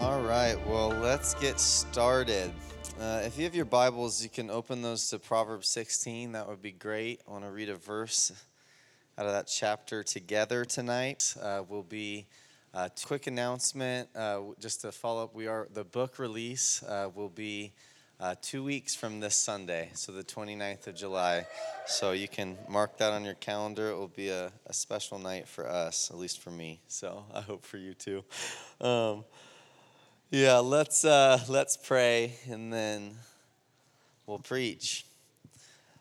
All right, well, let's get started. Uh, if you have your Bibles, you can open those to Proverbs 16. That would be great. I want to read a verse out of that chapter together tonight. Uh, will be a quick announcement uh, just to follow up. We are the book release uh, will be uh, two weeks from this Sunday, so the 29th of July. So you can mark that on your calendar. It will be a, a special night for us, at least for me. So I hope for you too. Um, yeah, let's uh, let's pray and then we'll preach.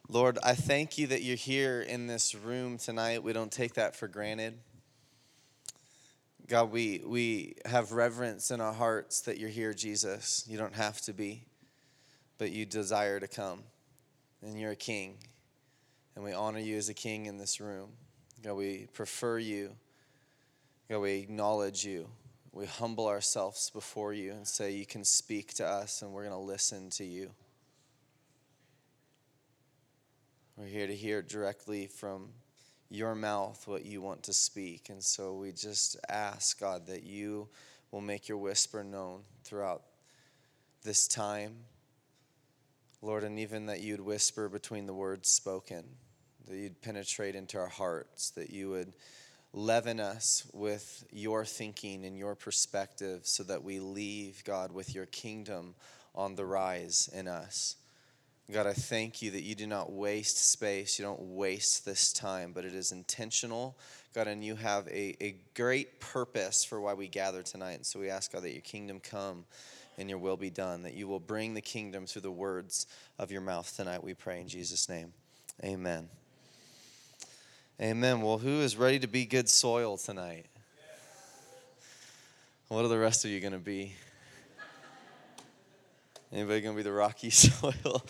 Lord, I thank you that you're here in this room tonight. We don't take that for granted. God, we we have reverence in our hearts that you're here, Jesus. You don't have to be, but you desire to come. And you're a king. And we honor you as a king in this room. God, we prefer you. God, we acknowledge you we humble ourselves before you and say, You can speak to us, and we're going to listen to you. We're here to hear directly from your mouth what you want to speak. And so we just ask, God, that you will make your whisper known throughout this time. Lord, and even that you'd whisper between the words spoken, that you'd penetrate into our hearts, that you would leaven us with your thinking and your perspective so that we leave, God, with your kingdom on the rise in us. God, I thank you that you do not waste space. You don't waste this time, but it is intentional. God, and you have a, a great purpose for why we gather tonight. And so we ask, God, that your kingdom come and your will be done, that you will bring the kingdom through the words of your mouth tonight, we pray in Jesus' name. Amen. Amen. Well, who is ready to be good soil tonight? What are the rest of you going to be? Anybody going to be the rocky soil?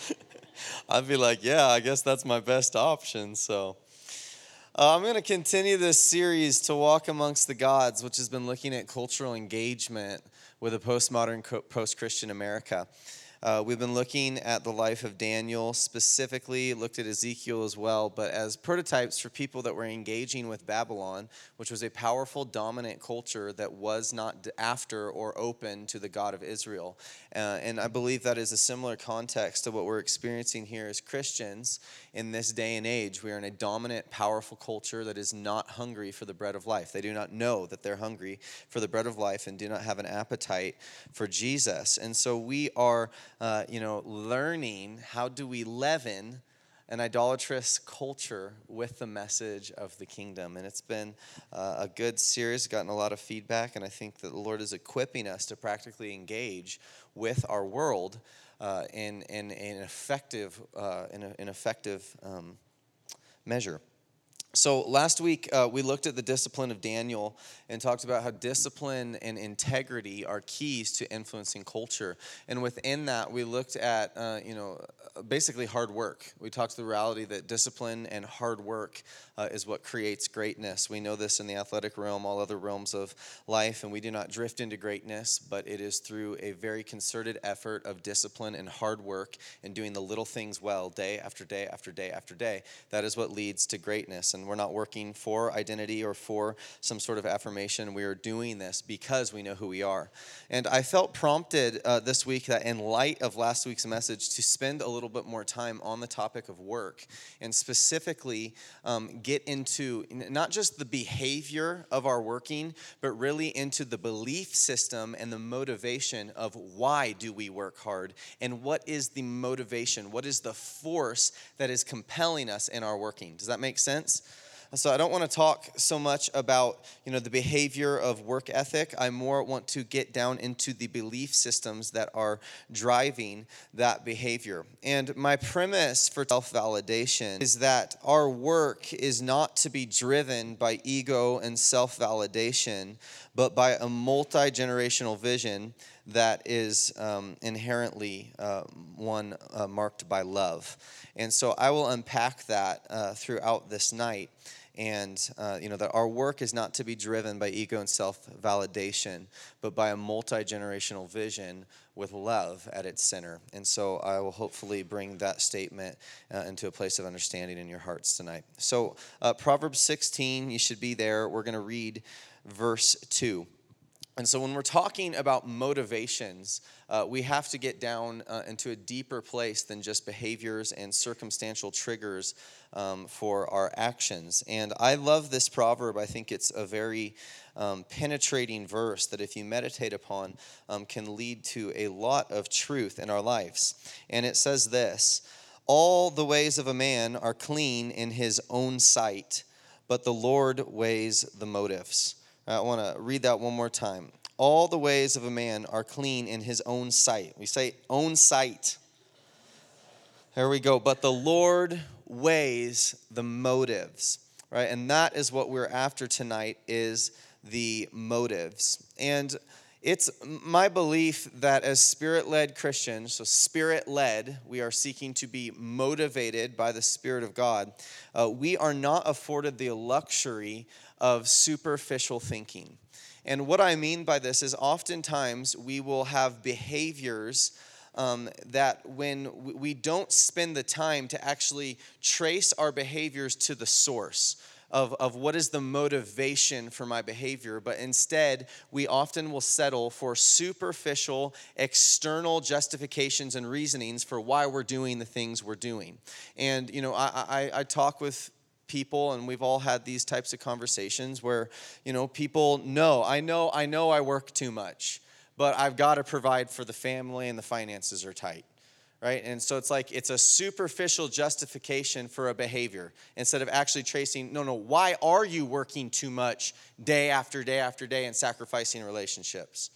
I'd be like, yeah, I guess that's my best option. So uh, I'm going to continue this series to walk amongst the gods, which has been looking at cultural engagement with a postmodern, post Christian America. Uh, we've been looking at the life of Daniel, specifically looked at Ezekiel as well, but as prototypes for people that were engaging with Babylon, which was a powerful, dominant culture that was not after or open to the God of Israel. Uh, and I believe that is a similar context to what we're experiencing here as Christians in this day and age. We are in a dominant, powerful culture that is not hungry for the bread of life. They do not know that they're hungry for the bread of life and do not have an appetite for Jesus. And so we are uh, you know, learning how do we leaven an idolatrous culture with the message of the kingdom. And it's been uh, a good series, gotten a lot of feedback, and I think that the Lord is equipping us to practically engage with our world uh, in, in, in, effective, uh, in an effective um, measure. So, last week uh, we looked at the discipline of Daniel and talked about how discipline and integrity are keys to influencing culture. And within that, we looked at, uh, you know, basically hard work. We talked to the reality that discipline and hard work uh, is what creates greatness. We know this in the athletic realm, all other realms of life, and we do not drift into greatness, but it is through a very concerted effort of discipline and hard work and doing the little things well day after day after day after day. That is what leads to greatness. And we're not working for identity or for some sort of affirmation. We are doing this because we know who we are. And I felt prompted uh, this week that in light of last week's message to spend a little bit more time on the topic of work and specifically um, get into not just the behavior of our working, but really into the belief system and the motivation of why do we work hard and what is the motivation, what is the force that is compelling us in our working. Does that make sense? So I don't want to talk so much about, you know, the behavior of work ethic. I more want to get down into the belief systems that are driving that behavior. And my premise for self-validation is that our work is not to be driven by ego and self-validation, but by a multi-generational vision that is um, inherently uh, one uh, marked by love. And so I will unpack that uh, throughout this night and uh, you know that our work is not to be driven by ego and self-validation but by a multi-generational vision with love at its center. And so i will hopefully bring that statement uh, into a place of understanding in your hearts tonight. So uh, proverbs 16 you should be there. We're going to read verse 2 And so, when we're talking about motivations, uh, we have to get down uh, into a deeper place than just behaviors and circumstantial triggers um, for our actions. And I love this proverb. I think it's a very um, penetrating verse that, if you meditate upon, um, can lead to a lot of truth in our lives. And it says this All the ways of a man are clean in his own sight, but the Lord weighs the motives. I want to read that one more time. All the ways of a man are clean in his own sight. We say own sight. There we go. But the Lord weighs the motives, right? And that is what we're after tonight is the motives. And it's my belief that as spirit led Christians, so spirit led, we are seeking to be motivated by the Spirit of God. Uh, we are not afforded the luxury of superficial thinking. And what I mean by this is oftentimes we will have behaviors um, that when we don't spend the time to actually trace our behaviors to the source of, of what is the motivation for my behavior, but instead we often will settle for superficial, external justifications and reasonings for why we're doing the things we're doing. And, you know, I, I, I talk with people and we've all had these types of conversations where you know people know i know i know i work too much but i've got to provide for the family and the finances are tight right? And so it's like it's a superficial justification for a behavior instead of actually tracing no no why are you working too much day after day after day and sacrificing relationships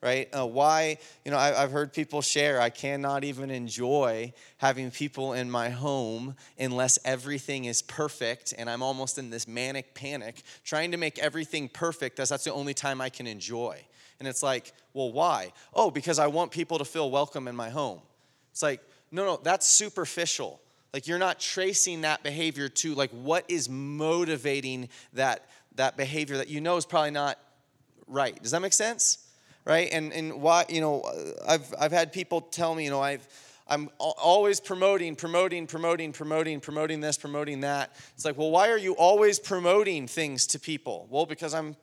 right? Uh, why, you know, I, have heard people share, I cannot even enjoy having people in my home unless everything is perfect. And I'm almost in this manic panic trying to make everything perfect as that's the only time I can enjoy. And it's like, well, why? Oh, because I want people to feel welcome in my home. It's like, no, no, that's superficial. Like you're not tracing that behavior to like what is motivating that that behavior that you know is probably not right. Does that make sense? Right? And and why you know uh, I've I've had people tell me you know I've I'm always promoting, promoting, promoting, promoting, promoting this, promoting that. It's like, well, why are you always promoting things to people? Well, because I'm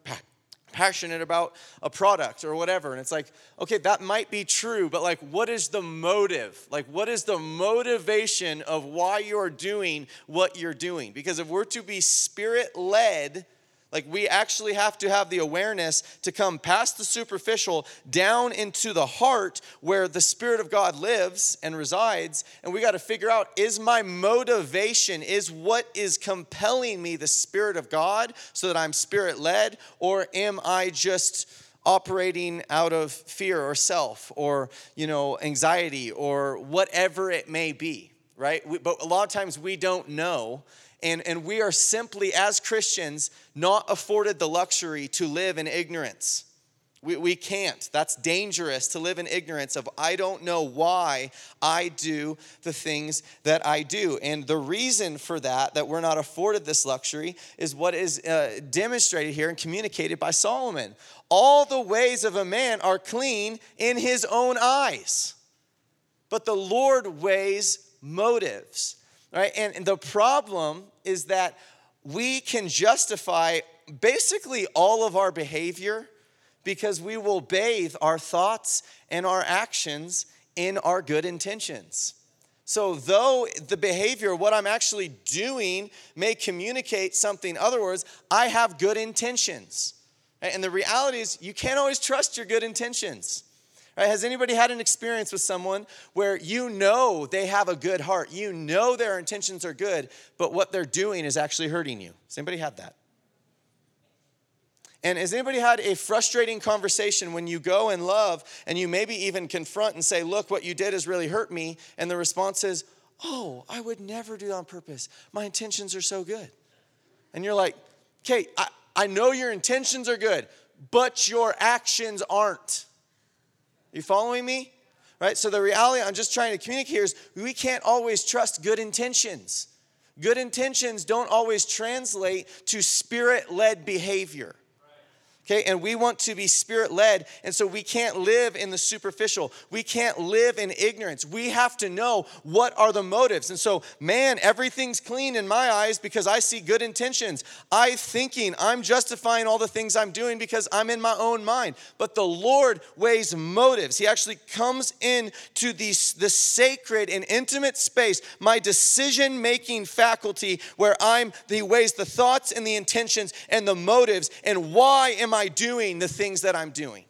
passionate about a product or whatever. And it's like, okay, that might be true, but like, what is the motive? Like, what is the motivation of why you're doing what you're doing? Because if we're to be spirit led, like, we actually have to have the awareness to come past the superficial down into the heart where the Spirit of God lives and resides. And we got to figure out is my motivation, is what is compelling me the Spirit of God so that I'm spirit led, or am I just operating out of fear or self or, you know, anxiety or whatever it may be, right? We, but a lot of times we don't know and, and we are simply, as Christians, not afforded the luxury to live in ignorance. We, we can't. That's dangerous to live in ignorance of, I don't know why I do the things that I do. And the reason for that, that we're not afforded this luxury, is what is uh, demonstrated here and communicated by Solomon. All the ways of a man are clean in his own eyes, but the Lord weighs motives. Right? And, the problem is that we can justify basically all of our behavior because we will bathe our thoughts and our actions in our good intentions. So, though the behavior, what I'm actually doing, may communicate something, in other words, I have good intentions. And the reality is, you can't always trust your good intentions. Right? Has anybody had an experience with someone where you know they have a good heart, you know their intentions are good, but what they're doing is actually hurting you? Has anybody had that? And has anybody had a frustrating conversation when you go in love and you maybe even confront and say, Look, what you did has really hurt me? And the response is, Oh, I would never do that on purpose. My intentions are so good. And you're like, Okay, I, I know your intentions are good, but your actions aren't. You following me? Right? So the reality I'm just trying to communicate here is we can't always trust good intentions. Good intentions don't always translate to spirit led behavior. Okay, and we want to be spirit led, and so we can't live in the superficial. We can't live in ignorance. We have to know what are the motives. And so, man, everything's clean in my eyes because I see good intentions. I thinking I'm justifying all the things I'm doing because I'm in my own mind. But the Lord weighs motives. He actually comes into the, the sacred and intimate space, my decision making faculty, where I'm, He weighs the thoughts and the intentions and the motives and why am I doing the things that I'm doing?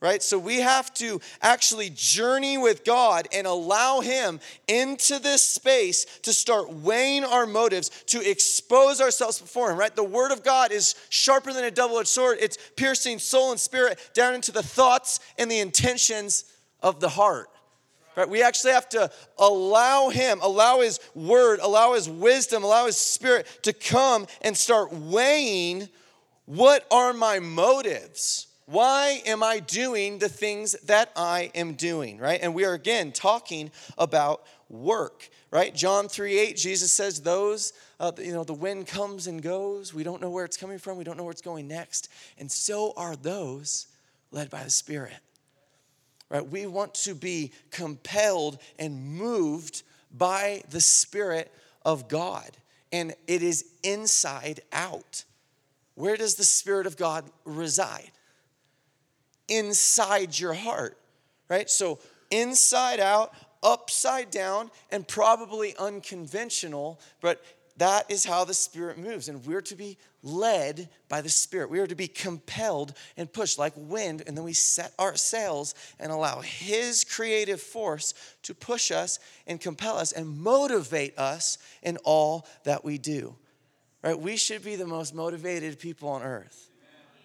Right? So we have to actually journey with God and allow Him into this space to start weighing our motives, to expose ourselves before Him, right? The Word of God is sharper than a double edged sword, it's piercing soul and spirit down into the thoughts and the intentions of the heart. Right? We actually have to allow Him, allow His Word, allow His wisdom, allow His Spirit to come and start weighing what are my motives? Why am I doing the things that I am doing, right? And we are again talking about work, right? John 3 8, Jesus says, Those, uh, you know, the wind comes and goes. We don't know where it's coming from. We don't know where it's going next. And so are those led by the Spirit, right? We want to be compelled and moved by the Spirit of God. And it is inside out. Where does the Spirit of God reside? Inside your heart, right? So, inside out, upside down, and probably unconventional, but that is how the Spirit moves. And we're to be led by the Spirit. We are to be compelled and pushed like wind, and then we set our sails and allow His creative force to push us and compel us and motivate us in all that we do right? We should be the most motivated people on earth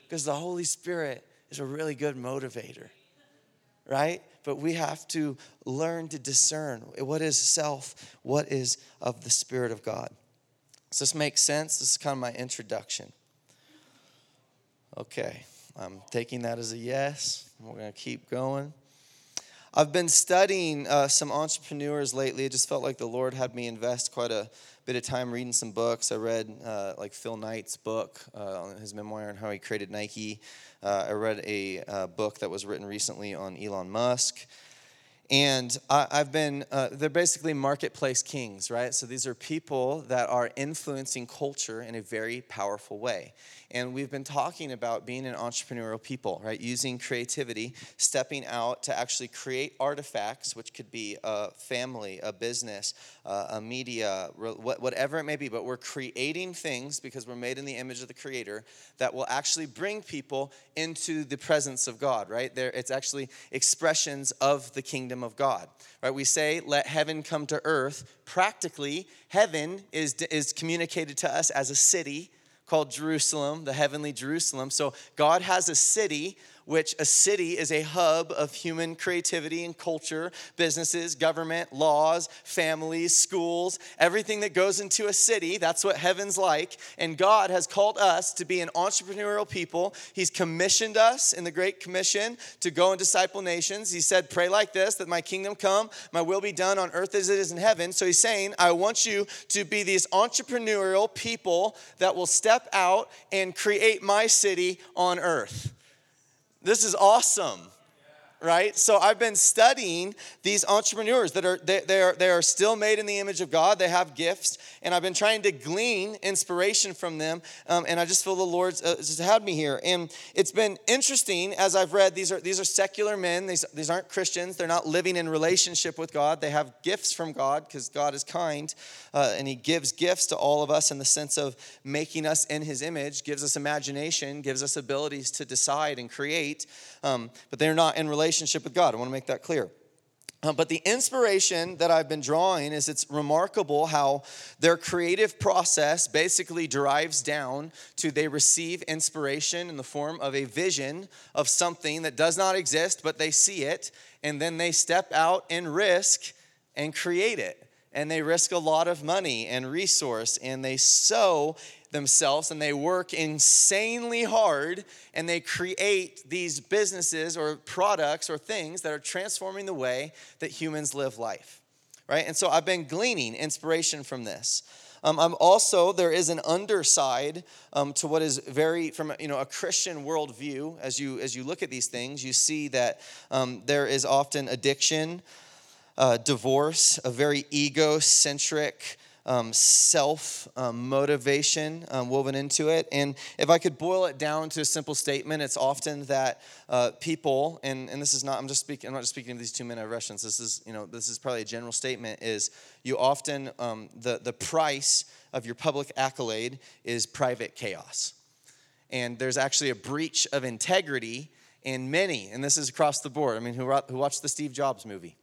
because the Holy Spirit is a really good motivator, right? But we have to learn to discern what is self, what is of the Spirit of God. Does this make sense? This is kind of my introduction. Okay, I'm taking that as a yes. We're going to keep going. I've been studying uh, some entrepreneurs lately. It just felt like the Lord had me invest quite a bit of time reading some books. I read uh, like Phil Knight's book uh, on his memoir on how he created Nike. Uh, I read a uh, book that was written recently on Elon Musk. And I, have been, uh, they're basically marketplace kings, right? So these are people that are influencing culture in a very powerful way. And we've been talking about being an entrepreneurial people, right? Using creativity, stepping out to actually create artifacts, which could be a family, a business, uh, a media, whatever it may be. But we're creating things because we're made in the image of the Creator that will actually bring people into the presence of God, right? There, it's actually expressions of the kingdom of God, right? We say, let heaven come to earth. Practically, heaven is, is communicated to us as a city called Jerusalem, the heavenly Jerusalem. So God has a city which a city is a hub of human creativity and culture, businesses, government, laws, families, schools, everything that goes into a city. That's what heaven's like. And God has called us to be an entrepreneurial people. He's commissioned us in the Great Commission to go and disciple nations. He said, Pray like this that my kingdom come, my will be done on earth as it is in heaven. So he's saying, I want you to be these entrepreneurial people that will step out and create my city on earth. This is awesome right? So I've been studying these entrepreneurs that are they, they, are they are still made in the image of God. They have gifts, and I've been trying to glean inspiration from them. Um, and I just feel the Lord's uh, just had me here, and it's been interesting as I've read. These are these are secular men. These these aren't Christians. They're not living in relationship with God. They have gifts from God because God is kind, uh, and He gives gifts to all of us in the sense of making us in His image, gives us imagination, gives us abilities to decide and create. Um, but they're not in relationship relationship with God. I want to make that clear. Uh, but the inspiration that I've been drawing is it's remarkable how their creative process basically derives down to they receive inspiration in the form of a vision of something that does not exist, but they see it, and then they step out and risk and create it. And they risk a lot of money and resource, and they sow themselves and they work insanely hard and they create these businesses or products or things that are transforming the way that humans live life right and so i've been gleaning inspiration from this Um, I'm also there is an underside um, to what is very from you know a Christian worldview. As you as you look at these things, you see that um, there is often addiction, uh, divorce, a very egocentric um, self um, motivation um, woven into it. And if I could boil it down to a simple statement, it's often that uh, people, and, and this is not, I'm just speaking, I'm not just speaking of these two men of Russians. This is, you know, this is probably a general statement. Is you often um, the the price of your public accolade is private chaos, and there's actually a breach of integrity in many, and this is across the board. I mean, who, who watched the Steve Jobs movie?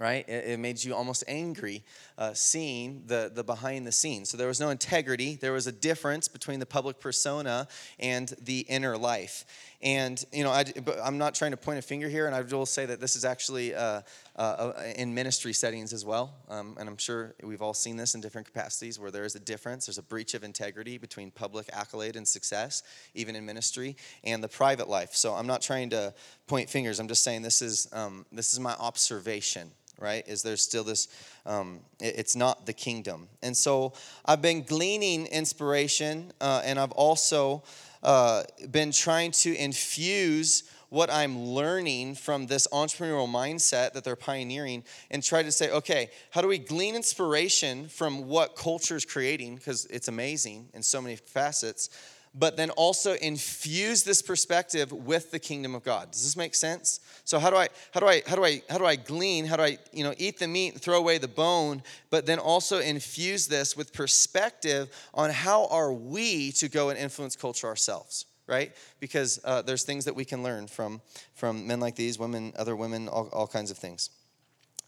right? It, it, made you almost angry uh, seeing the, the behind the scenes. So there was no integrity. There was a difference between the public persona and the inner life. And, you know, I, am not trying to point a finger here, and I will say that this is actually uh, uh, uh, in ministry settings as well. Um, and I'm sure we've all seen this in different capacities where there is a difference. There's a breach of integrity between public accolade and success, even in ministry, and the private life. So I'm not trying to point fingers. I'm just saying this is, um, this is my observation right? Is there's still this, um, it, it's not the kingdom. And so I've been gleaning inspiration, uh, and I've also uh, been trying to infuse what I'm learning from this entrepreneurial mindset that they're pioneering and try to say, okay, how do we glean inspiration from what culture is creating? Because it's amazing in so many facets but then also infuse this perspective with the kingdom of God. Does this make sense? So how do I how do I how do I how do I glean? How do I, you know, eat the meat and throw away the bone, but then also infuse this with perspective on how are we to go and influence culture ourselves? Right? Because uh, there's things that we can learn from from men like these, women, other women, all, all kinds of things.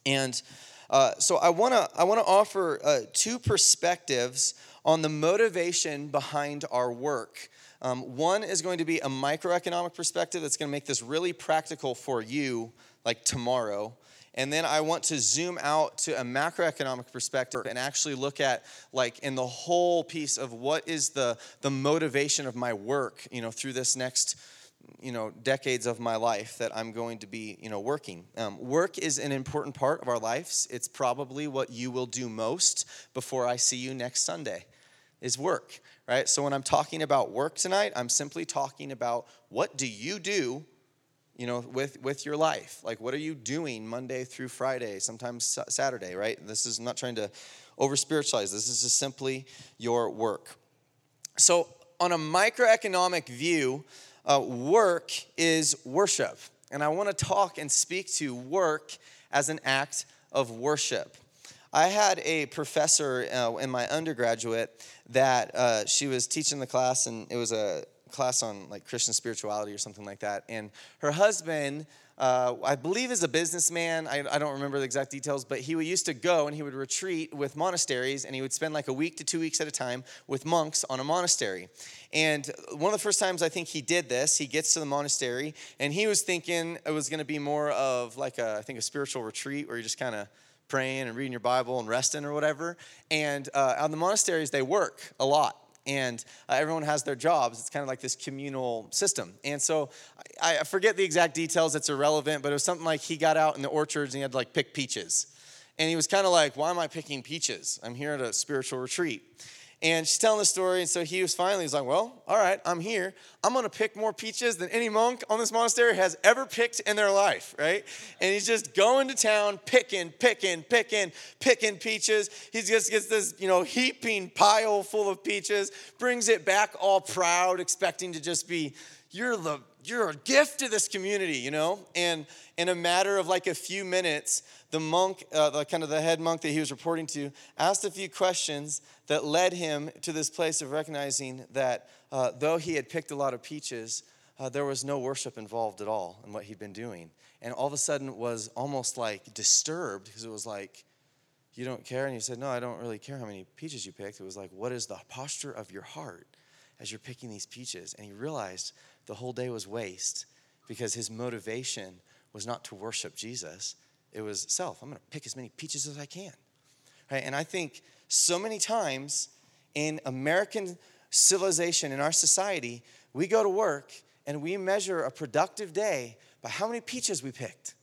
And uh, so I want to I want to offer uh, two perspectives on the motivation behind our work. Um, one is going to be a microeconomic perspective that's going to make this really practical for you, like tomorrow. And then I want to zoom out to a macroeconomic perspective and actually look at, like, in the whole piece of what is the, the motivation of my work, you know, through this next you know decades of my life that i'm going to be you know working um, work is an important part of our lives it's probably what you will do most before i see you next sunday is work, right? So when I'm talking about work tonight, I'm simply talking about what do you do, you know, with with your life? Like what are you doing Monday through Friday, sometimes Saturday, right? This is I'm not trying to over spiritualize. This is just simply your work. So on a microeconomic view, uh, work is worship. And I want to talk and speak to work as an act of worship. I had a professor uh, in my undergraduate that uh, she was teaching the class, and it was a class on like Christian spirituality or something like that. And her husband, uh, I believe, is a businessman. I, I, don't remember the exact details, but he used to go and he would retreat with monasteries, and he would spend like a week to two weeks at a time with monks on a monastery. And one of the first times I think he did this, he gets to the monastery, and he was thinking it was going to be more of like a, I think a spiritual retreat where you just kind of praying and reading your Bible and resting or whatever. And uh, on the monasteries, they work a lot and uh, everyone has their jobs. It's kind of like this communal system. And so I, I, forget the exact details, it's irrelevant, but it was something like he got out in the orchards and he had to like pick peaches. And he was kind of like, Why am I picking peaches? I'm here at a spiritual retreat. And she's telling the story, and so he was finally, he's like, Well, all right, I'm here. I'm gonna pick more peaches than any monk on this monastery has ever picked in their life, right? And he's just going to town, picking, picking, picking, picking peaches. He just gets this, you know, heaping pile full of peaches, brings it back all proud, expecting to just be, You're the you're a gift to this community, you know? And in a matter of like a few minutes, the monk, uh, the kind of the head monk that he was reporting to, asked a few questions that led him to this place of recognizing that uh, though he had picked a lot of peaches, uh, there was no worship involved at all in what he'd been doing. And all of a sudden was almost like disturbed because it was like, you don't care? And he said, No, I don't really care how many peaches you picked. It was like, What is the posture of your heart as you're picking these peaches? And he realized the whole day was waste because his motivation was not to worship Jesus, it was self. I'm going to pick as many peaches as I can. Right? And I think so many times in American civilization, in our society, we go to work and we measure a productive day by how many peaches we picked.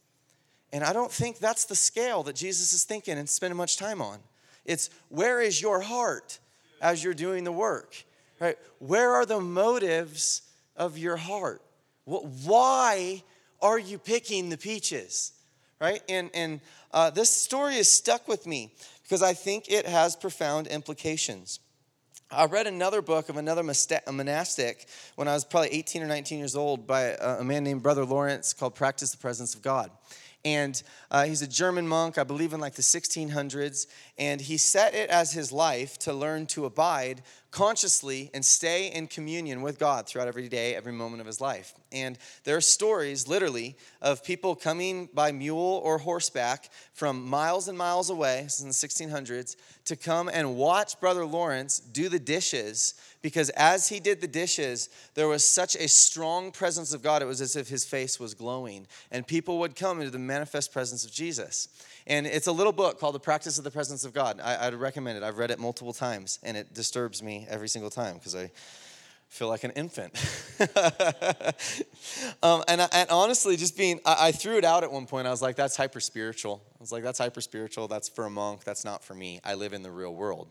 And I don't think that's the scale that Jesus is thinking and spending much time on It's where is your heart as you're doing the work? Right? Where are the motives of your heart? Why are you picking the peaches? Right? And, and uh, this story is stuck with me because I think it has profound implications. I read another book of another monastic when I was probably 18 or 19 years old by a man named Brother Lawrence called Practice the Presence of God. And uh, he's a German monk, I believe in like the 1600s. And he set it as his life to learn to abide consciously and stay in communion with God throughout every day, every moment of his life. And there are stories, literally, of people coming by mule or horseback from miles and miles away, this is in the 1600s, to come and watch Brother Lawrence do the dishes because as he did the dishes, there was such a strong presence of God, it was as if his face was glowing. And people would come into the manifest presence of Jesus. And it's a little book called The Practice of the Presence of God. I, would recommend it. I've read it multiple times, and it disturbs me every single time because I feel like an infant. um, and, I, and, honestly, just being, I, I, threw it out at one point. I was like, that's hyper spiritual. I was like, that's hyper spiritual. That's for a monk. That's not for me. I live in the real world.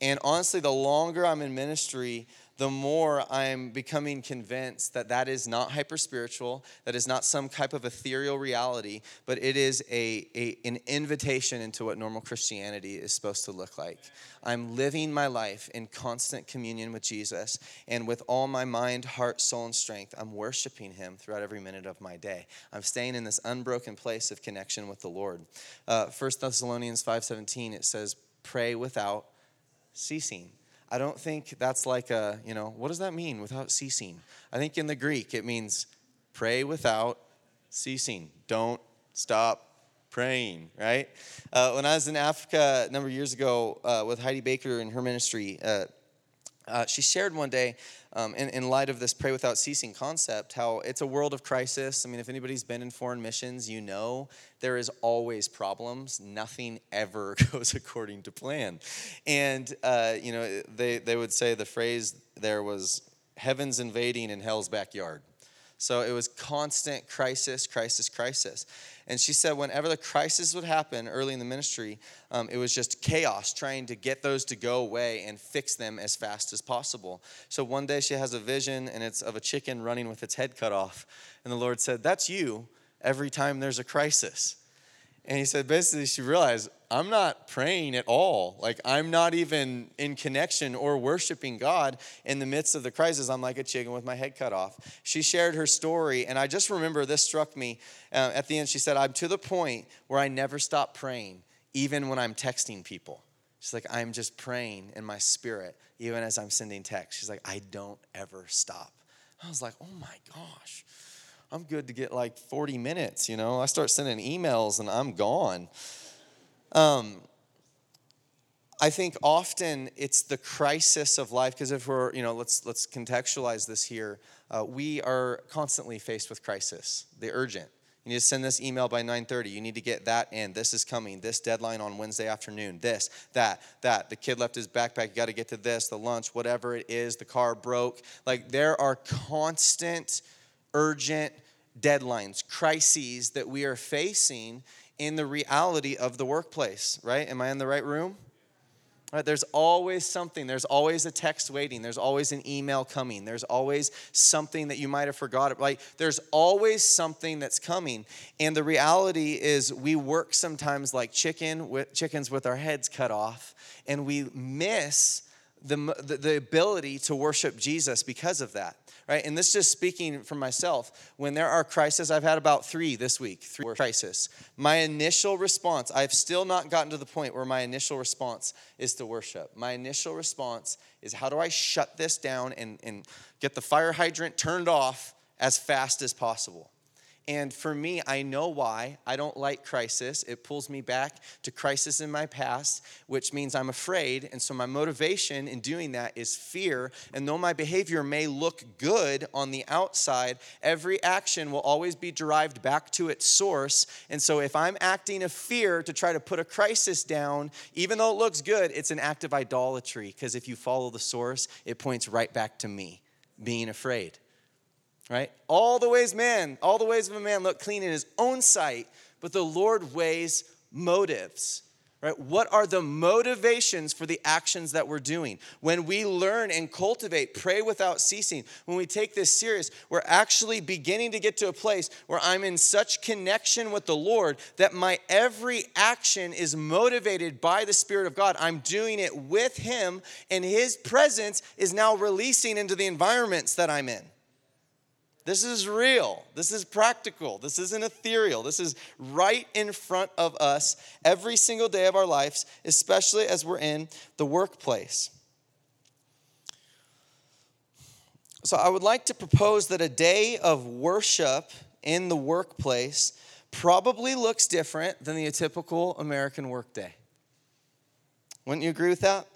And honestly, the longer I'm in ministry, the more I'm becoming convinced that that is not hyper spiritual, that is not some type of ethereal reality, but it is a, a, an invitation into what normal Christianity is supposed to look like. I'm living my life in constant communion with Jesus, and with all my mind, heart, soul, and strength, I'm worshiping Him throughout every minute of my day. I'm staying in this unbroken place of connection with the Lord. Uh, 1 Thessalonians 5:17 it says, "Pray without ceasing. I don't think that's like a, you know, what does that mean without ceasing? I think in the Greek it means pray without ceasing. Don't stop praying, right? Uh, when I was in Africa a number of years ago uh, with Heidi Baker and her ministry, uh, uh, she shared one day, um, in, in light of this pray without ceasing concept, how it's a world of crisis. I mean, if anybody's been in foreign missions, you know there is always problems. Nothing ever goes according to plan. And, uh, you know, they, they would say the phrase there was heaven's invading in hell's backyard. So it was constant crisis, crisis, crisis. And she said, whenever the crisis would happen early in the ministry, um, it was just chaos trying to get those to go away and fix them as fast as possible. So one day she has a vision, and it's of a chicken running with its head cut off. And the Lord said, That's you every time there's a crisis. And he said, basically, she realized, I'm not praying at all. Like, I'm not even in connection or worshiping God in the midst of the crisis. I'm like a chicken with my head cut off. She shared her story, and I just remember this struck me. Uh, at the end, she said, I'm to the point where I never stop praying, even when I'm texting people. She's like, I'm just praying in my spirit, even as I'm sending text. She's like, I don't ever stop. I was like, oh my gosh. I'm good to get like 40 minutes, you know. I start sending emails and I'm gone. Um, I think often it's the crisis of life because if we're, you know, let's let's contextualize this here. Uh, we are constantly faced with crisis, the urgent. You need to send this email by 9:30. You need to get that in. This is coming. This deadline on Wednesday afternoon. This, that, that. The kid left his backpack. You got to get to this. The lunch, whatever it is. The car broke. Like there are constant, urgent deadlines, crises that we are facing in the reality of the workplace, right? Am I in the right room? Right, there's always something. There's always a text waiting. There's always an email coming. There's always something that you might have forgotten. Like there's always something that's coming. And the reality is we work sometimes like chicken with chickens with our heads cut off, and we miss the, the, the ability to worship Jesus because of that right? And this is just speaking from myself. When there are crises, I've had about three this week, three crises. My initial response, I've still not gotten to the point where my initial response is to worship. My initial response is how do I shut this down and, and get the fire hydrant turned off as fast as possible? And for me, I know why. I don't like crisis. It pulls me back to crisis in my past, which means I'm afraid. And so my motivation in doing that is fear. And though my behavior may look good on the outside, every action will always be derived back to its source. And so if I'm acting of fear to try to put a crisis down, even though it looks good, it's an act of idolatry. Because if you follow the source, it points right back to me being afraid right? All the ways man, all the ways of a man look clean in his own sight, but the Lord weighs motives, right? What are the motivations for the actions that we're doing? When we learn and cultivate, pray without ceasing, when we take this serious, we're actually beginning to get to a place where I'm in such connection with the Lord that my every action is motivated by the Spirit of God. I'm doing it with Him, and His presence is now releasing into the environments that I'm in. This is real. This is practical. This isn't ethereal. This is right in front of us every single day of our lives, especially as we're in the workplace. So, I would like to propose that a day of worship in the workplace probably looks different than the typical American workday. Wouldn't you agree with that?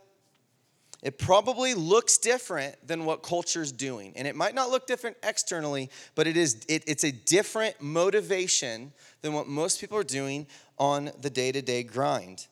It probably looks different than what culture's doing. And it might not look different externally, but it is it, it's a different motivation than what most people are doing on the day-to-day grind.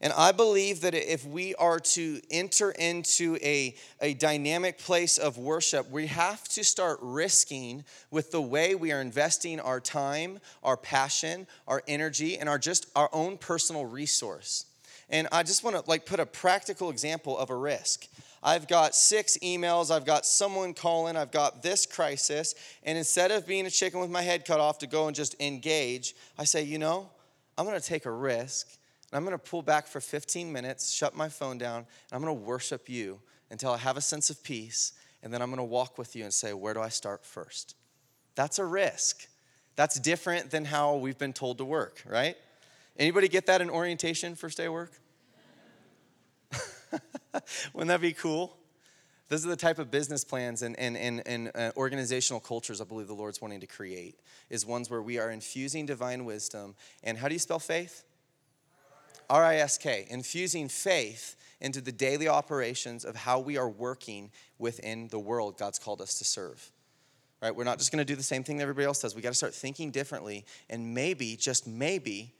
And I believe that if we are to enter into a, a dynamic place of worship, we have to start risking with the way we are investing our time, our passion, our energy, and our just our own personal resource. And I just want to like put a practical example of a risk. I've got six emails, I've got someone calling, I've got this crisis, and instead of being a chicken with my head cut off to go and just engage, I say, you know, I'm going to take a risk. And I'm going to pull back for 15 minutes, shut my phone down, and I'm going to worship you until I have a sense of peace, and then I'm going to walk with you and say, where do I start first? That's a risk. That's different than how we've been told to work, right? Anybody get that in orientation first day of work? Wouldn't that be cool? Those are the type of business plans and, and, and, and uh, organizational cultures I believe the Lord's wanting to create, is ones where we are infusing divine wisdom. And how do you spell faith? R I S K, infusing faith into the daily operations of how we are working within the world God's called us to serve. Right? We're not just going to do the same thing that everybody else does. We got to start thinking differently, and maybe, just maybe,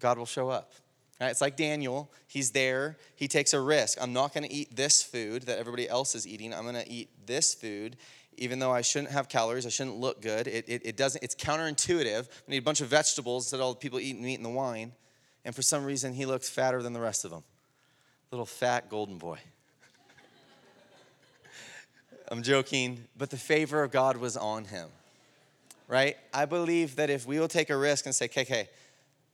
God will show up. Right? It's like Daniel. He's there. He takes a risk. I'm not going to eat this food that everybody else is eating. I'm going to eat this food, even though I shouldn't have calories. I shouldn't look good. It, it, it doesn't. It's counterintuitive. I need a bunch of vegetables that all the people eat meat and the wine. And for some reason, he looks fatter than the rest of them. Little fat golden boy. I'm joking, but the favor of God was on him. Right? I believe that if we will take a risk and say, okay, okay,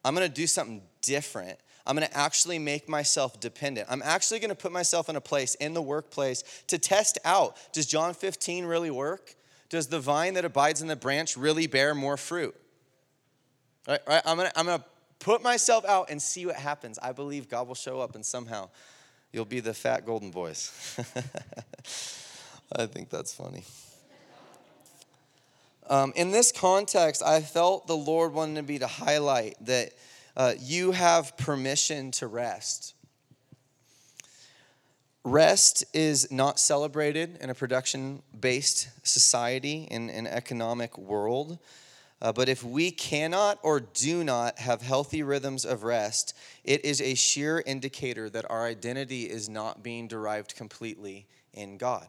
I'm gonna do something different. I'm gonna actually make myself dependent. I'm actually gonna put myself in a place in the workplace to test out does John 15 really work? Does the vine that abides in the branch really bear more fruit? Right, right? I'm, gonna, I'm gonna put myself out and see what happens. I believe God will show up and somehow you'll be the fat golden boys. I think that's funny. Um, in this context, I felt the Lord wanted me to highlight that uh, you have permission to rest. Rest is not celebrated in a production based society, in an economic world. Uh, but if we cannot or do not have healthy rhythms of rest, it is a sheer indicator that our identity is not being derived completely in God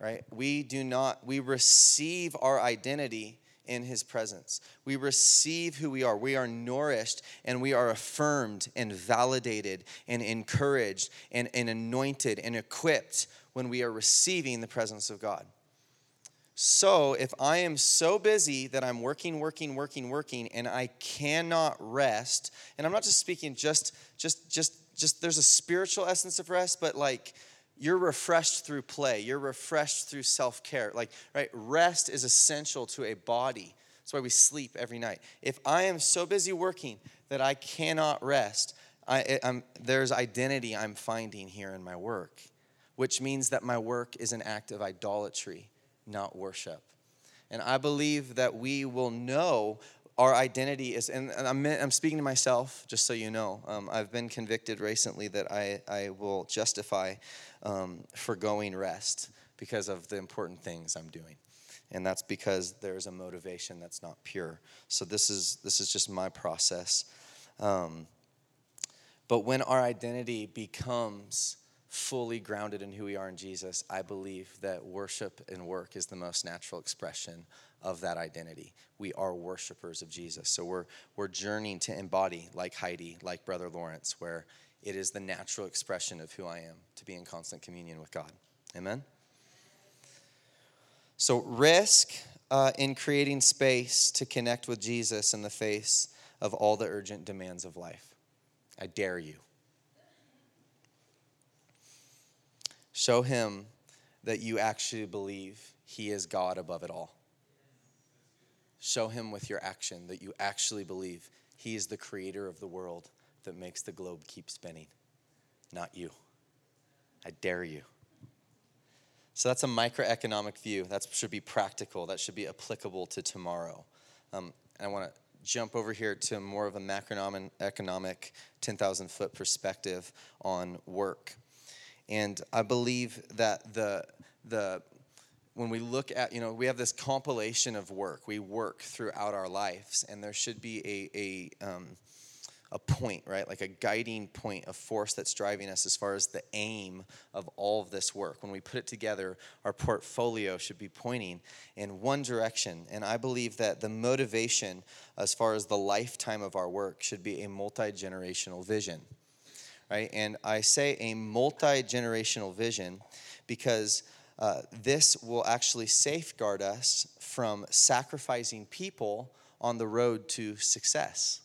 right? We do not, we receive our identity in his presence. We receive who we are. We are nourished and we are affirmed and validated and encouraged and, and anointed and equipped when we are receiving the presence of God. So, if I am so busy that I'm working, working, working, working, and I cannot rest, and I'm not just speaking just, just, just, just, there's a spiritual essence of rest, but like you're refreshed through play you're refreshed through self-care like right rest is essential to a body. That's why we sleep every night. If i am so busy working that i cannot rest I, there's identity i'm finding here in my work which means that my work is an act of idolatry not worship. And i believe that we will know our identity is, and I'm, I'm speaking to myself, just so you know. Um, I've been convicted recently that I, I will justify um, foregoing rest because of the important things I'm doing. And that's because there's a motivation that's not pure. So this is, this is just my process. Um, but when our identity becomes fully grounded in who we are in Jesus, I believe that worship and work is the most natural expression of that identity. We are worshipers of Jesus. So we're, we're journeying to embody, like Heidi, like Brother Lawrence, where it is the natural expression of who I am to be in constant communion with God. Amen? So, risk uh, in creating space to connect with Jesus in the face of all the urgent demands of life. I dare you. Show him that you actually believe he is God above it all. Show him with your action that you actually believe he is the creator of the world that makes the globe keep spinning, not you. I dare you. So that's a microeconomic view. That should be practical. That should be applicable to tomorrow. Um, I want to jump over here to more of a macroeconomic 10,000 foot perspective on work. And I believe that the, the, when we look at, you know, we have this compilation of work. We work throughout our lives, and there should be a, a, um, a point, right? Like a guiding point, a force that's driving us as far as the aim of all of this work. When we put it together, our portfolio should be pointing in one direction. And I believe that the motivation, as far as the lifetime of our work, should be a multi generational vision right? And I say a multi generational vision because uh, this will actually safeguard us from sacrificing people on the road to success.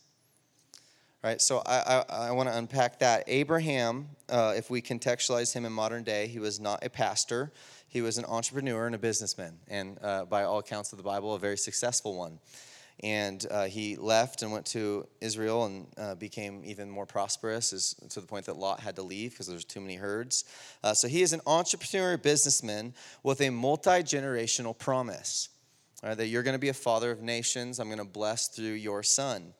Right, so I, I, I want to unpack that. Abraham, uh, if we contextualize him in modern day, he was not a pastor. He was an entrepreneur and a businessman, and uh, by all accounts of the Bible, a very successful one and uh, he left and went to Israel and uh, became even more prosperous, as, to the point that Lot had to leave because there's too many herds. Uh, so he is an entrepreneur businessman with a multi generational promise right, that you're going to be a father of nations. I'm going to bless through your son.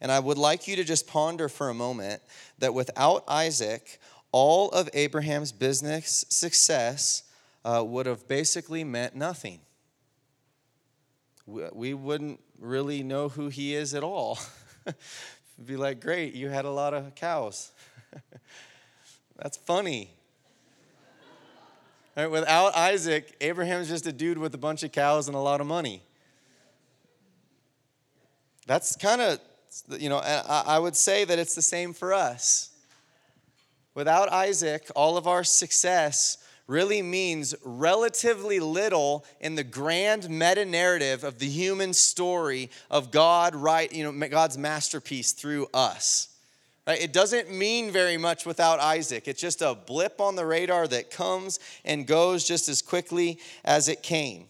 And I would like you to just ponder for a moment that without Isaac, all of Abraham's business success uh, would have basically meant nothing. We wouldn't really know who he is at all. be like, great, you had a lot of cows. That's funny. Right, without Isaac, Abraham's just a dude with a bunch of cows and a lot of money. That's kind of, you know, I would say that it's the same for us. Without Isaac, all of our success really means relatively little in the grand meta narrative of the human story of God, right, you know, God's masterpiece through us. Right? It doesn't mean very much without Isaac. It's just a blip on the radar that comes and goes just as quickly as it came.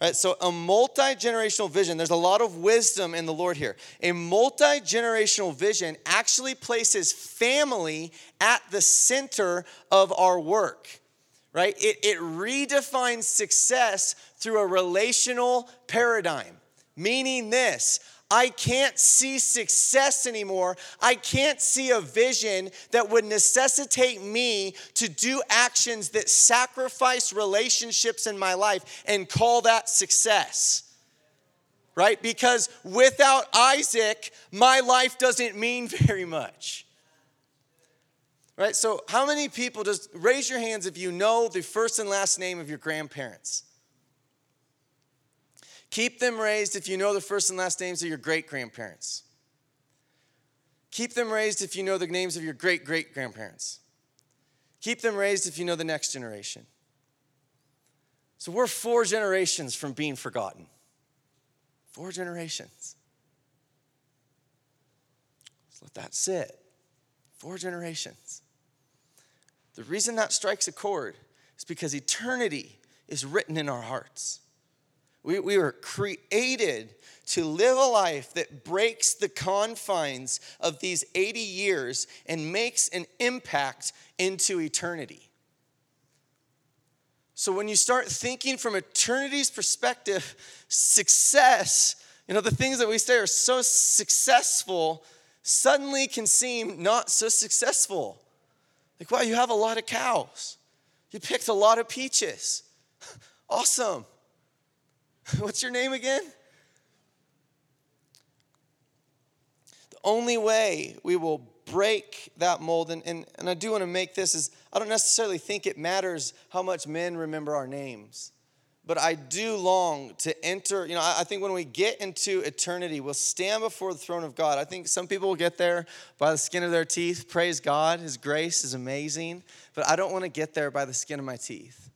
Right, so a multi-generational vision, there's a lot of wisdom in the Lord here. A multi-generational vision actually places family at the center of our work right? It, it redefines success through a relational paradigm, meaning this I can't see success anymore. I can't see a vision that would necessitate me to do actions that sacrifice relationships in my life and call that success. Right? Because without Isaac, my life doesn't mean very much. Right? So, how many people just raise your hands if you know the first and last name of your grandparents? Keep them raised if you know the first and last names of your great grandparents. Keep them raised if you know the names of your great great grandparents. Keep them raised if you know the next generation. So we're four generations from being forgotten. Four generations. Let's let that sit. Four generations. The reason that strikes a chord is because eternity is written in our hearts. We, we were created to live a life that breaks the confines of these 80 years and makes an impact into eternity. So when you start thinking from eternity's perspective, success, you know, the things that we say are so successful suddenly can seem not so successful. Like, wow, you have a lot of cows. You picked a lot of peaches. Awesome. What's your name again? The only way we will break that mold. And, and, and I do want to make this is I don't necessarily think it matters how much men remember our names. But I do long to enter, you know, I, think when we get into eternity, we'll stand before the throne of God. I think some people will get there by the skin of their teeth. Praise God, His grace is amazing. But I don't want to get there by the skin of my teeth.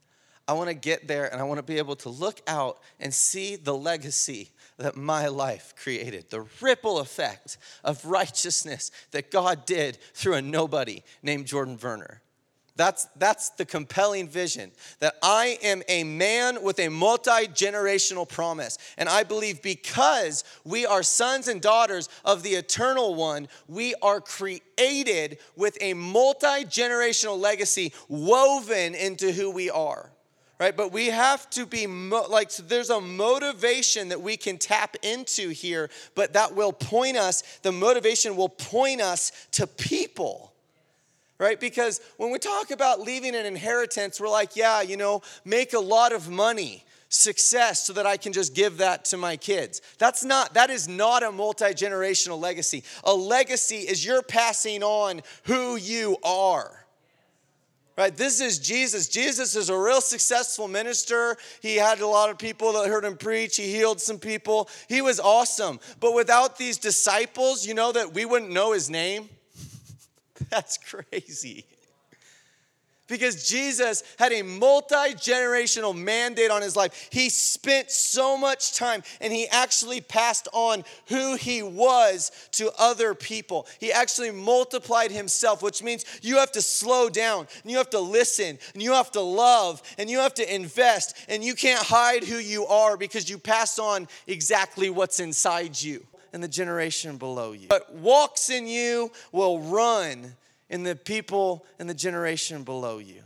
I want to get there and I want to be able to look out and see the legacy that my life created, the ripple effect of righteousness that God did through a nobody named Jordan Werner. That's, that's the compelling vision that I am a man with a multi generational promise. And I believe because we are sons and daughters of the eternal one, we are created with a multi generational legacy woven into who we are right? But we have to be mo- like, so there's a motivation that we can tap into here, but that will point us, the motivation will point us to people. Right? Because when we talk about leaving an inheritance, we're like, yeah, you know, make a lot of money, success, so that I can just give that to my kids. That's not, that is not a multi generational legacy. A legacy is you're passing on who you are Right, this is Jesus. Jesus is a real successful minister. He had a lot of people that heard him preach. He healed some people. He was awesome. But without these disciples, you know that we wouldn't know his name? That's crazy because Jesus had a multi generational mandate on his life. He spent so much time and he actually passed on who he was to other people. He actually multiplied himself, which means you have to slow down and you have to listen and you have to love and you have to invest and you can't hide who you are because you pass on exactly what's inside you and the generation below you. What walks in you will run in the people in the generation below you.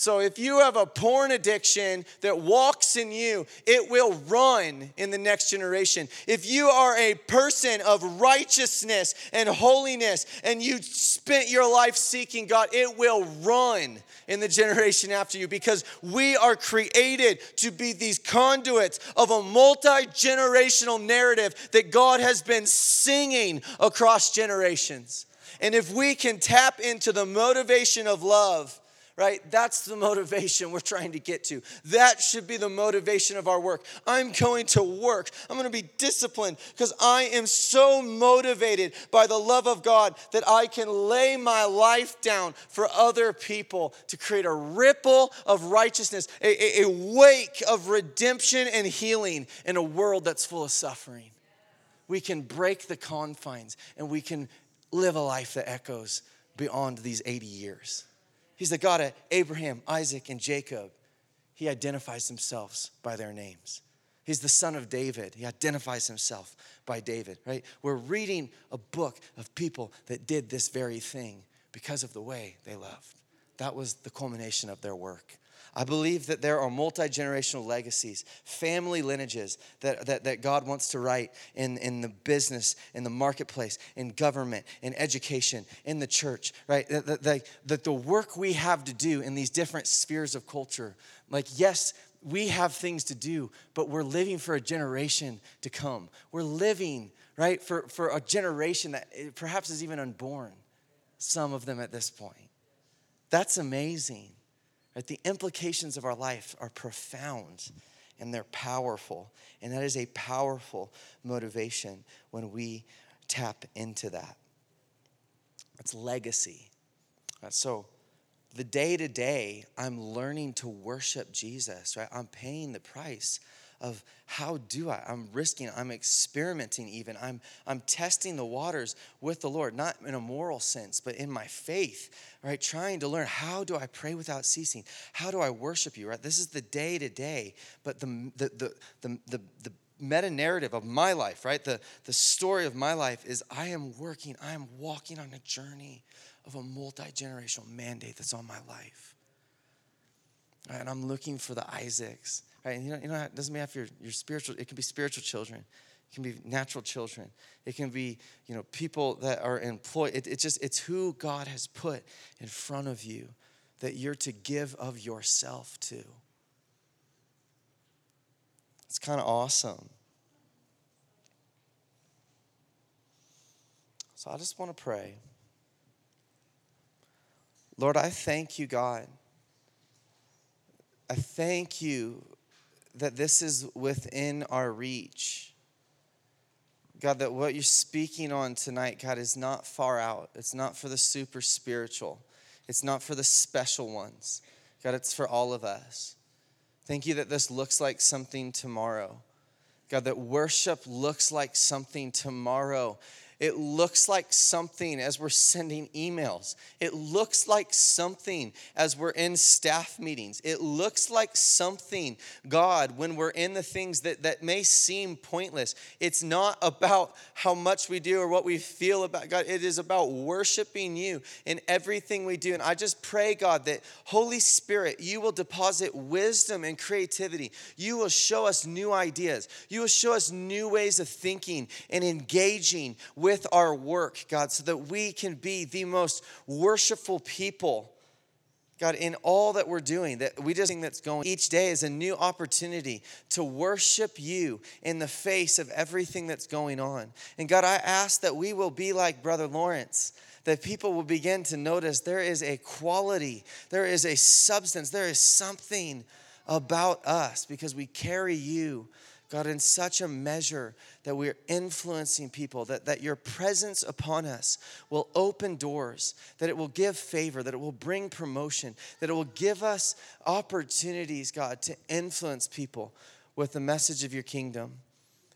So if you have a porn addiction that walks in you, it will run in the next generation. If you are a person of righteousness and holiness and you spent your life seeking God, it will run in the generation after you because we are created to be these conduits of a multi generational narrative that God has been singing across generations. And if we can tap into the motivation of love, right? That's the motivation we're trying to get to. That should be the motivation of our work. I'm going to work. I'm going to be disciplined because I am so motivated by the love of God that I can lay my life down for other people to create a ripple of righteousness, a, a, a wake of redemption and healing in a world that's full of suffering. We can break the confines and we can live a life that echoes beyond these 80 years. He's the God of Abraham, Isaac, and Jacob. He identifies himself by their names. He's the son of David. He identifies himself by David, right? We're reading a book of people that did this very thing because of the way they loved. That was the culmination of their work. I believe that there are multi generational legacies, family lineages that, that, that God wants to write in, in the business, in the marketplace, in government, in education, in the church, right? That, that, that the work we have to do in these different spheres of culture, like, yes, we have things to do, but we're living for a generation to come. We're living, right, for, for a generation that eh, perhaps is even unborn, some of them at this point. That's amazing. Right? The implications of our life are profound and they're powerful. And that is a powerful motivation when we tap into that. It's legacy. So, the day to day, I'm learning to worship Jesus, right? I'm paying the price of how do I? I'm risking, I'm experimenting even. I'm, I'm testing the waters with the Lord, not in a moral sense, but in my faith, right? Trying to learn how do I pray without ceasing? How do I worship you, right? This is the day to day, but the, the, the, the, the, meta narrative of my life, right? The, the story of my life is I am working, I am walking on a journey of a multi generational mandate that's on my life. Right? And I'm looking for the Isaacs Right? You know, you know, it doesn't matter if you're, spiritual, it can be spiritual children. It can be natural children. It can be, you know, people that are employed. It, it's just, it's who God has put in front of you that you're to give of yourself to. It's kind of awesome. So I just want to pray. Lord, I thank you, God. I thank you that this is within our reach. God, that what you're speaking on tonight, God, is not far out. It's not for the super spiritual, it's not for the special ones. God, it's for all of us. Thank you that this looks like something tomorrow. God, that worship looks like something tomorrow. It looks like something as we're sending emails. It looks like something as we're in staff meetings. It looks like something, God, when we're in the things that, that may seem pointless. It's not about how much we do or what we feel about God. It is about worshiping you in everything we do. And I just pray, God, that Holy Spirit, you will deposit wisdom and creativity. You will show us new ideas. You will show us new ways of thinking and engaging with with our work, God, so that we can be the most worshipful people. God, in all that we're doing, that we just think that's going each day is a new opportunity to worship you in the face of everything that's going on. And God, I ask that we will be like Brother Lawrence, that people will begin to notice there is a quality, there is a substance, there is something about us because we carry you God, in such a measure that we're influencing people, that, that your presence upon us will open doors, that it will give favor, that it will bring promotion, that it will give us opportunities, God, to influence people with the message of your kingdom.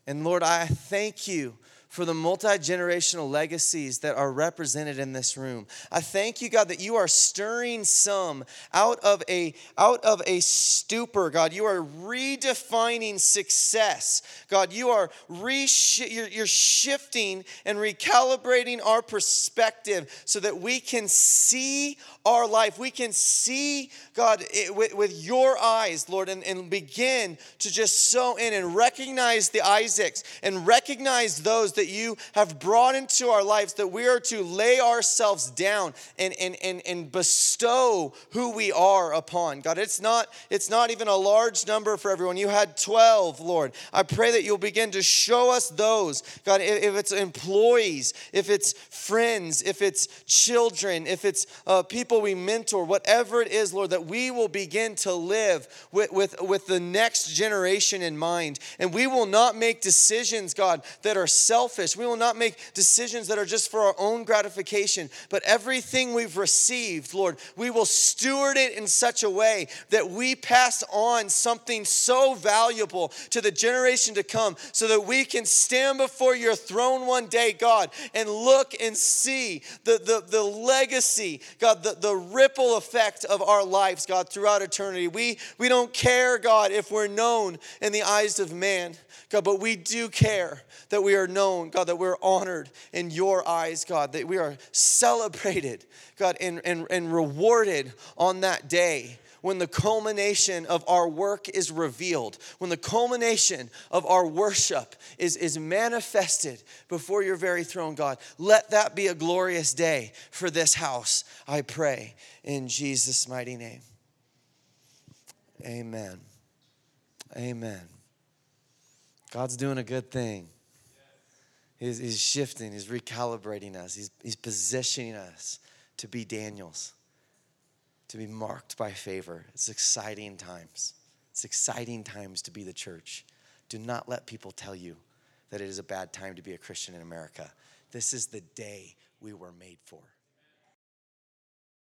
And Lord, I thank you for the multi generational legacies that are represented in this room. I thank you, God, that you are stirring some out of a out of a stupor, God. You are redefining success, God. You are re you're, you're shifting and recalibrating our perspective so that we can see our life. We can see God it, with, with your eyes, Lord, and, and begin to just sow in and recognize the Isaacs and recognize those that you have brought into our lives that we are to lay ourselves down and, and, and, and bestow who we are upon. God, it's not, it's not even a large number for everyone. You had 12, Lord. I pray that you'll begin to show us those. God, if it's employees, if it's friends, if it's children, if it's uh, people we mentor, whatever it is, Lord, that we will begin to live with, with, with the next generation in mind. And we will not make decisions, God, that are selfish. We will not make decisions that are just for our own gratification, but everything we've received, Lord, we will steward it in such a way that we pass on something so valuable to the generation to come so that we can stand before your throne one day, God, and look and see the, the, the legacy, God, the, the ripple effect of our lives, God, throughout eternity. We, we don't care, God, if we're known in the eyes of man. God, but we do care that we are known, God, that we're honored in your eyes, God, that we are celebrated, God, and, and, and rewarded on that day when the culmination of our work is revealed, when the culmination of our worship is, is manifested before your very throne, God. Let that be a glorious day for this house, I pray, in Jesus' mighty name. Amen. Amen. God's doing a good thing. He's, he's shifting, He's recalibrating us, he's, he's positioning us to be Daniels, to be marked by favor. It's exciting times. It's exciting times to be the church. Do not let people tell you that it is a bad time to be a Christian in America. This is the day we were made for.